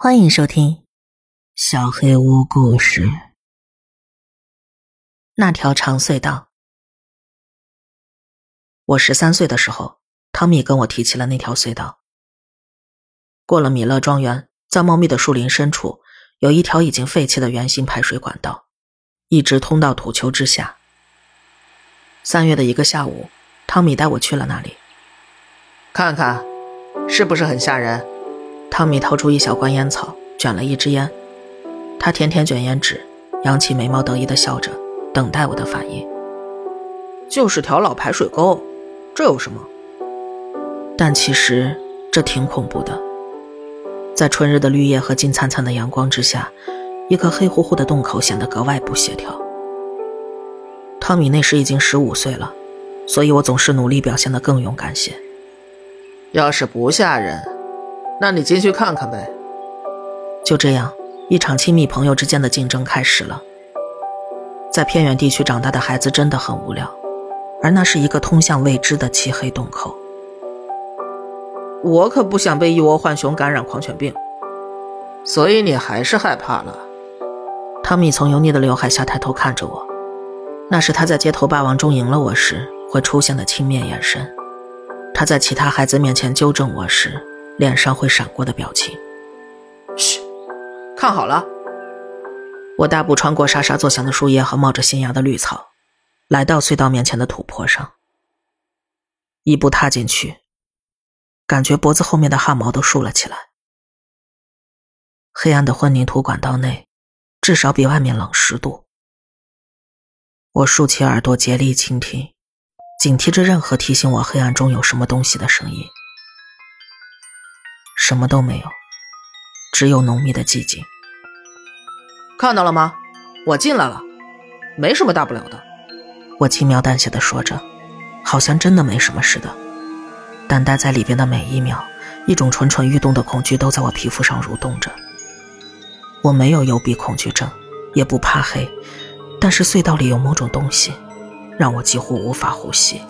欢迎收听《小黑屋故事》。那条长隧道，我十三岁的时候，汤米跟我提起了那条隧道。过了米勒庄园，在茂密的树林深处，有一条已经废弃的圆形排水管道，一直通到土丘之下。三月的一个下午，汤米带我去了那里，看看，是不是很吓人？汤米掏出一小罐烟草，卷了一支烟，他舔舔卷烟纸，扬起眉毛，得意的笑着。等待我的反应，就是条老排水沟，这有什么？但其实这挺恐怖的。在春日的绿叶和金灿灿的阳光之下，一个黑乎乎的洞口显得格外不协调。汤米那时已经十五岁了，所以我总是努力表现得更勇敢些。要是不吓人，那你进去看看呗。就这样，一场亲密朋友之间的竞争开始了。在偏远地区长大的孩子真的很无聊，而那是一个通向未知的漆黑洞口。我可不想被一窝浣熊感染狂犬病，所以你还是害怕了。汤米从油腻的刘海下抬头看着我，那是他在街头霸王中赢了我时会出现的轻蔑眼神，他在其他孩子面前纠正我时脸上会闪过的表情。嘘，看好了。我大步穿过沙沙作响的树叶和冒着新芽的绿草，来到隧道面前的土坡上。一步踏进去，感觉脖子后面的汗毛都竖了起来。黑暗的混凝土管道内，至少比外面冷十度。我竖起耳朵，竭力倾听，警惕着任何提醒我黑暗中有什么东西的声音。什么都没有，只有浓密的寂静。看到了吗？我进来了，没什么大不了的。我轻描淡写的说着，好像真的没什么似的。但待在里边的每一秒，一种蠢蠢欲动的恐惧都在我皮肤上蠕动着。我没有幽闭恐惧症，也不怕黑，但是隧道里有某种东西，让我几乎无法呼吸。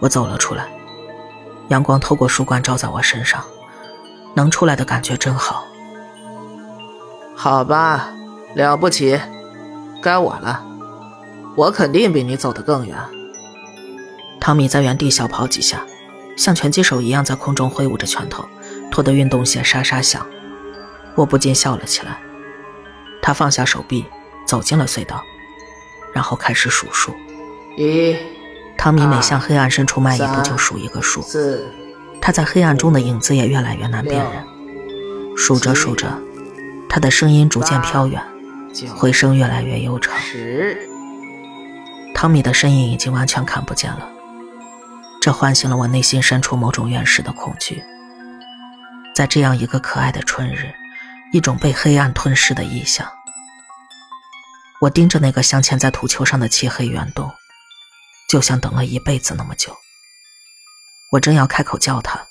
我走了出来，阳光透过树冠照在我身上，能出来的感觉真好。好吧，了不起，该我了。我肯定比你走得更远。汤米在原地小跑几下，像拳击手一样在空中挥舞着拳头，拖得运动鞋沙沙响。我不禁笑了起来。他放下手臂，走进了隧道，然后开始数数。一，汤米每向黑暗深处迈一步就数一个数。四，他在黑暗中的影子也越来越难辨认。数着数着。他的声音逐渐飘远，回声越来越悠长。汤米的身影已经完全看不见了，这唤醒了我内心深处某种原始的恐惧。在这样一个可爱的春日，一种被黑暗吞噬的意象。我盯着那个镶嵌在土丘上的漆黑圆洞，就像等了一辈子那么久。我正要开口叫他，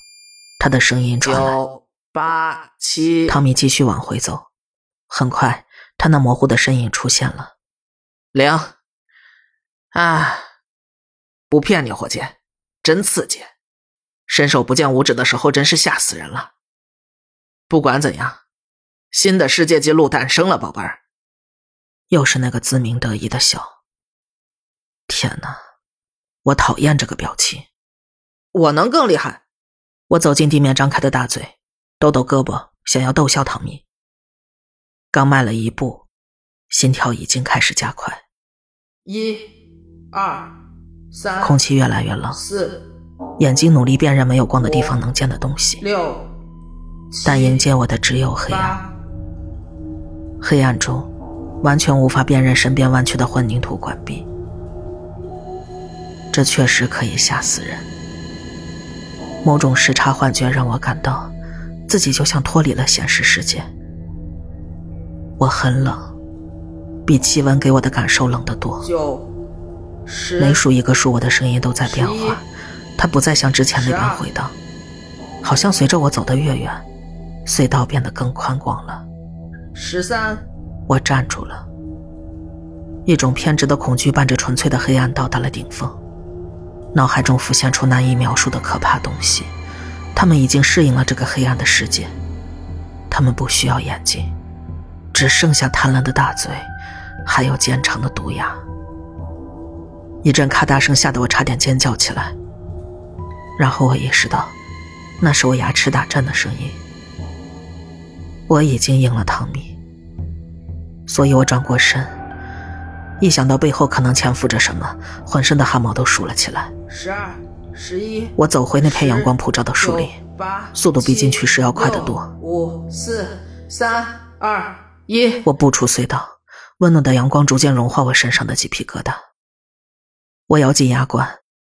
他的声音传来：九、八、七。汤米继续往回走。很快，他那模糊的身影出现了。零，啊，不骗你，伙计，真刺激！伸手不见五指的时候，真是吓死人了。不管怎样，新的世界纪录诞生了，宝贝儿。又是那个自鸣得意的笑。天哪，我讨厌这个表情。我能更厉害。我走进地面张开的大嘴，抖抖胳膊，想要逗笑唐米。刚迈了一步，心跳已经开始加快。一、二、三，空气越来越冷。四，眼睛努力辨认没有光的地方能见的东西。六，但迎接我的只有黑暗。黑暗中，完全无法辨认身边弯曲的混凝土管壁。这确实可以吓死人。某种时差幻觉让我感到，自己就像脱离了现实世界。我很冷，比气温给我的感受冷得多。九、十，每数一个数，我的声音都在变化，它不再像之前那般回荡，好像随着我走得越远，隧道变得更宽广了。十三，我站住了。一种偏执的恐惧伴着纯粹的黑暗到达了顶峰，脑海中浮现出难以描述的可怕东西，他们已经适应了这个黑暗的世界。他们不需要眼睛，只剩下贪婪的大嘴，还有尖长的毒牙。一阵咔嗒声吓得我差点尖叫起来，然后我意识到，那是我牙齿打颤的声音。我已经赢了汤米，所以我转过身，一想到背后可能潜伏着什么，浑身的汗毛都竖了起来。十二、十一，我走回那片阳光普照的树林，速度比进去时要快得多。五、四、三、二、一，我步出隧道，温暖的阳光逐渐融化我身上的鸡皮疙瘩。我咬紧牙关，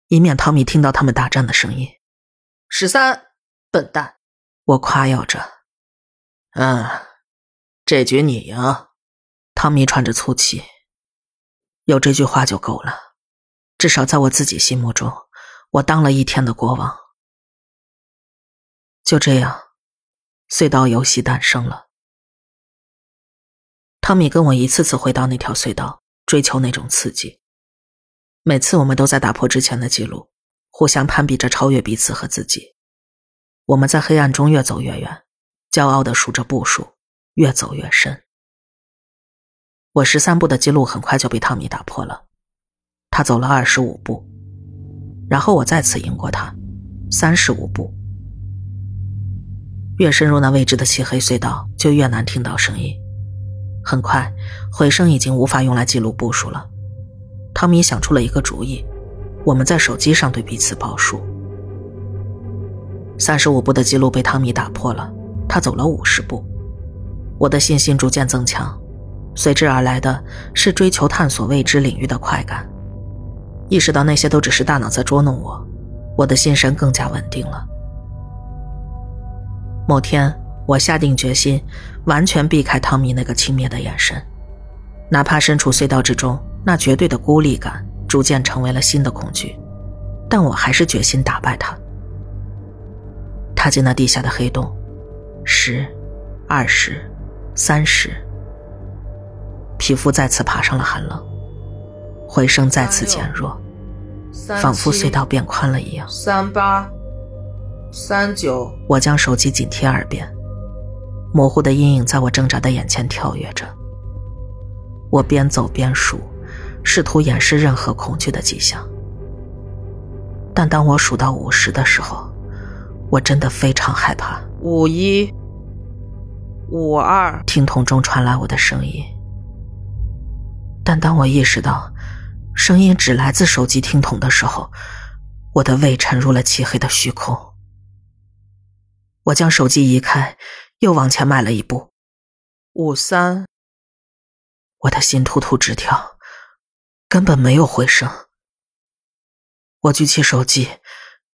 以免汤米听到他们大战的声音。十三，笨蛋！我夸耀着。嗯，这局你赢。汤米喘着粗气。有这句话就够了，至少在我自己心目中，我当了一天的国王。就这样，隧道游戏诞生了。汤米跟我一次次回到那条隧道，追求那种刺激。每次我们都在打破之前的记录，互相攀比着超越彼此和自己。我们在黑暗中越走越远，骄傲地数着步数，越走越深。我十三步的记录很快就被汤米打破了，他走了二十五步，然后我再次赢过他，三十五步。越深入那未知的漆黑隧道，就越难听到声音。很快，回声已经无法用来记录步数了。汤米想出了一个主意，我们在手机上对彼此报数。三十五步的记录被汤米打破了，他走了五十步。我的信心逐渐增强，随之而来的是追求探索未知领域的快感。意识到那些都只是大脑在捉弄我，我的心神更加稳定了。某天，我下定决心，完全避开汤米那个轻蔑的眼神，哪怕身处隧道之中。那绝对的孤立感逐渐成为了新的恐惧，但我还是决心打败他。踏进那地下的黑洞，十、二十、三十，皮肤再次爬上了寒冷，回声再次减弱，仿佛隧道变宽了一样。三八、三九，我将手机紧贴耳边，模糊的阴影在我挣扎的眼前跳跃着。我边走边数。试图掩饰任何恐惧的迹象，但当我数到五十的时候，我真的非常害怕。五一、五二，听筒中传来我的声音。但当我意识到声音只来自手机听筒的时候，我的胃沉入了漆黑的虚空。我将手机移开，又往前迈了一步。五三，我的心突突直跳。根本没有回声。我举起手机，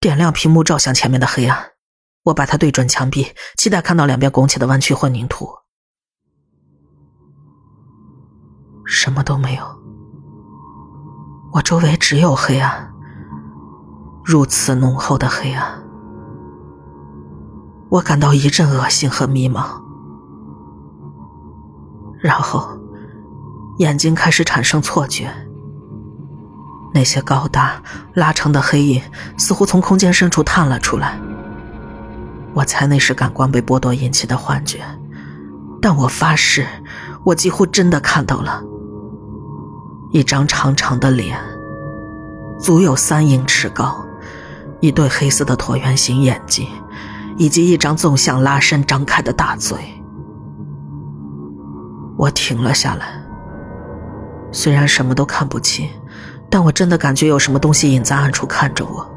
点亮屏幕，照向前面的黑暗。我把它对准墙壁，期待看到两边拱起的弯曲混凝土。什么都没有。我周围只有黑暗，如此浓厚的黑暗。我感到一阵恶心和迷茫，然后眼睛开始产生错觉。那些高大拉长的黑影似乎从空间深处探了出来。我猜那是感官被剥夺引起的幻觉，但我发誓，我几乎真的看到了一张长长的脸，足有三英尺高，一对黑色的椭圆形眼睛，以及一张纵向拉伸张开的大嘴。我停了下来，虽然什么都看不清。但我真的感觉有什么东西隐在暗处看着我。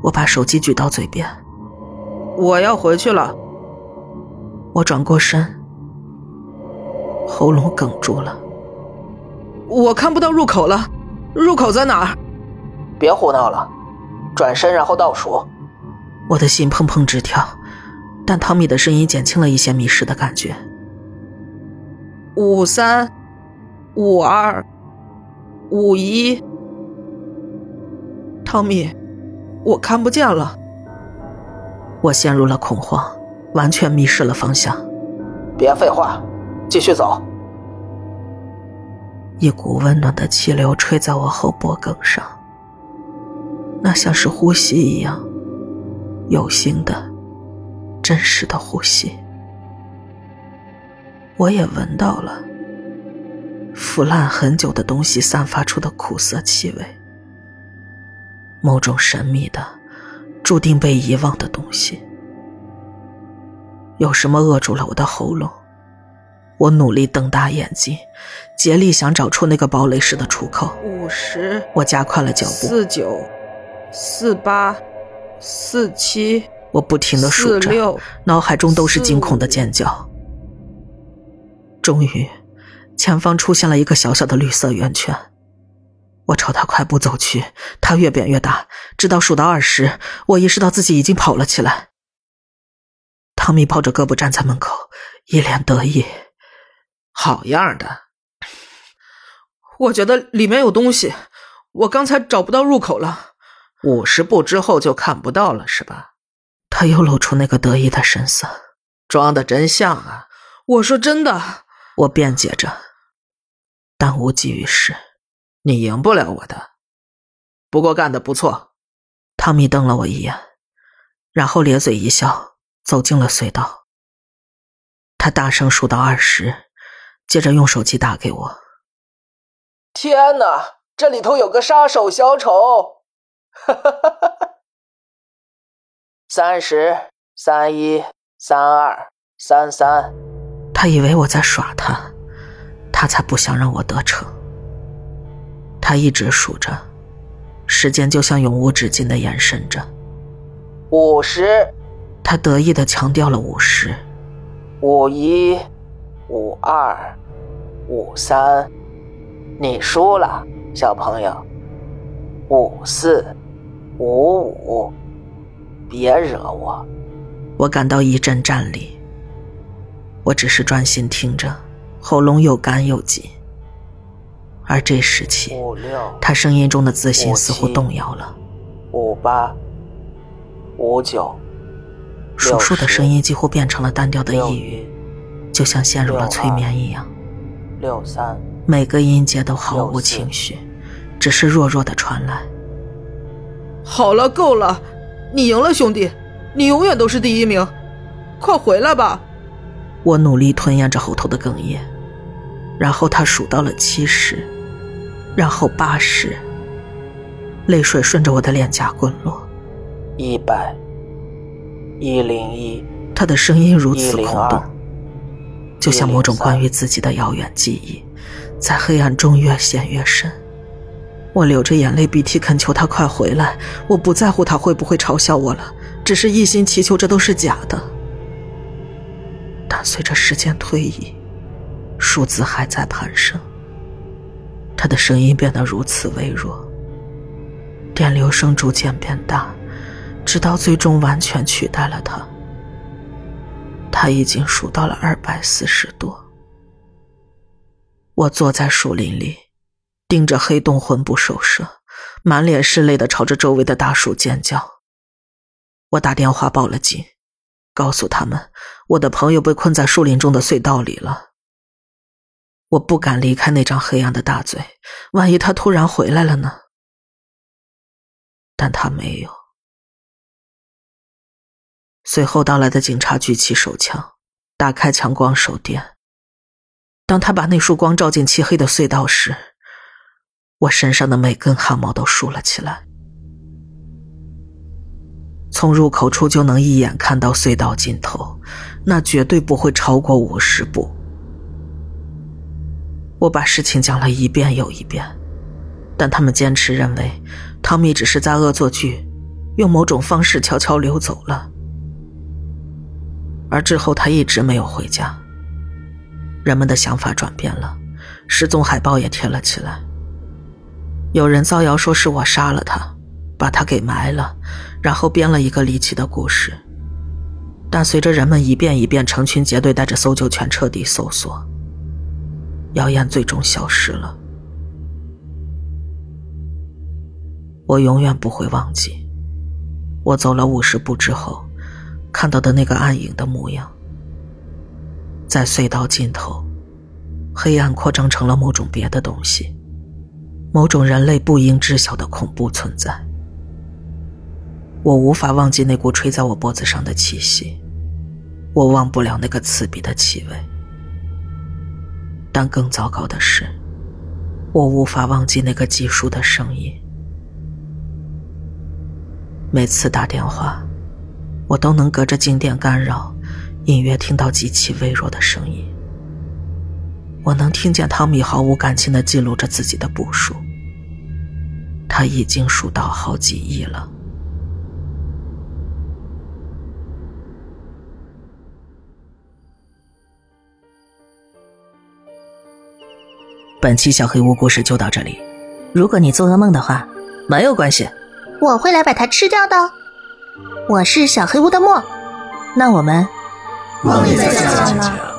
我把手机举到嘴边，我要回去了。我转过身，喉咙哽住了。我看不到入口了，入口在哪儿？别胡闹了，转身然后倒数。我的心砰砰直跳，但汤米的声音减轻了一些迷失的感觉。五三，五二。五一，汤米，我看不见了。我陷入了恐慌，完全迷失了方向。别废话，继续走。一股温暖的气流吹在我后脖梗上，那像是呼吸一样，有形的，真实的呼吸。我也闻到了腐烂很久的东西散发出的苦涩气味，某种神秘的、注定被遗忘的东西。有什么扼住了我的喉咙？我努力瞪大眼睛，竭力想找出那个堡垒式的出口。五十，我加快了脚步。四九，四八，四七，我不停的数着，脑海中都是惊恐的尖叫。终于，前方出现了一个小小的绿色圆圈，我朝它快步走去，它越变越大，直到数到二十，我意识到自己已经跑了起来。汤米抱着胳膊站在门口，一脸得意。好样的！我觉得里面有东西，我刚才找不到入口了。五十步之后就看不到了，是吧？他又露出那个得意的神色，装的真像啊！我说真的，我辩解着，但无济于事。你赢不了我的，不过干得不错。汤米瞪了我一眼，然后咧嘴一笑，走进了隧道。他大声数到二十。接着用手机打给我。天哪，这里头有个杀手小丑！哈哈哈哈哈！三十三一三二三三。他以为我在耍他，他才不想让我得逞。他一直数着，时间就像永无止境的延伸着。五十。他得意的强调了五十。五一。五二，五三，你输了，小朋友。五四，五五，别惹我。我感到一阵战栗。我只是专心听着，喉咙又干又紧。而这时起，他声音中的自信似乎动摇了。五八，五九，数数的声音几乎变成了单调的抑郁。就像陷入了催眠一样，六三，每个音节都毫无情绪，只是弱弱的传来。好了，够了，你赢了，兄弟，你永远都是第一名，快回来吧！我努力吞咽着喉头的哽咽，然后他数到了七十，然后八十，泪水顺着我的脸颊滚落。一百，一零一，他的声音如此空洞。就像某种关于自己的遥远记忆，在黑暗中越陷越深。我流着眼泪，鼻涕恳求他快回来。我不在乎他会不会嘲笑我了，只是一心祈求这都是假的。但随着时间推移，数字还在攀升。他的声音变得如此微弱，电流声逐渐变大，直到最终完全取代了他。他已经数到了二百四十多。我坐在树林里，盯着黑洞，魂不守舍，满脸是泪的朝着周围的大树尖叫。我打电话报了警，告诉他们我的朋友被困在树林中的隧道里了。我不敢离开那张黑暗的大嘴，万一他突然回来了呢？但他没有。随后到来的警察举起手枪，打开强光手电。当他把那束光照进漆黑的隧道时，我身上的每根汗毛都竖了起来。从入口处就能一眼看到隧道尽头，那绝对不会超过五十步。我把事情讲了一遍又一遍，但他们坚持认为汤米只是在恶作剧，用某种方式悄悄溜走了。而之后，他一直没有回家。人们的想法转变了，失踪海报也贴了起来。有人造谣说是我杀了他，把他给埋了，然后编了一个离奇的故事。但随着人们一遍一遍成群结队带着搜救犬彻底搜索，谣言最终消失了。我永远不会忘记，我走了五十步之后。看到的那个暗影的模样，在隧道尽头，黑暗扩张成了某种别的东西，某种人类不应知晓的恐怖存在。我无法忘记那股吹在我脖子上的气息，我忘不了那个刺鼻的气味。但更糟糕的是，我无法忘记那个计数的声音。每次打电话，我都能隔着静电干扰，隐约听到极其微弱的声音。我能听见汤米毫无感情的记录着自己的步数。他已经数到好几亿了。本期小黑屋故事就到这里。如果你做噩梦的话，没有关系，我会来把它吃掉的。我是小黑屋的墨，那我们梦里再见了。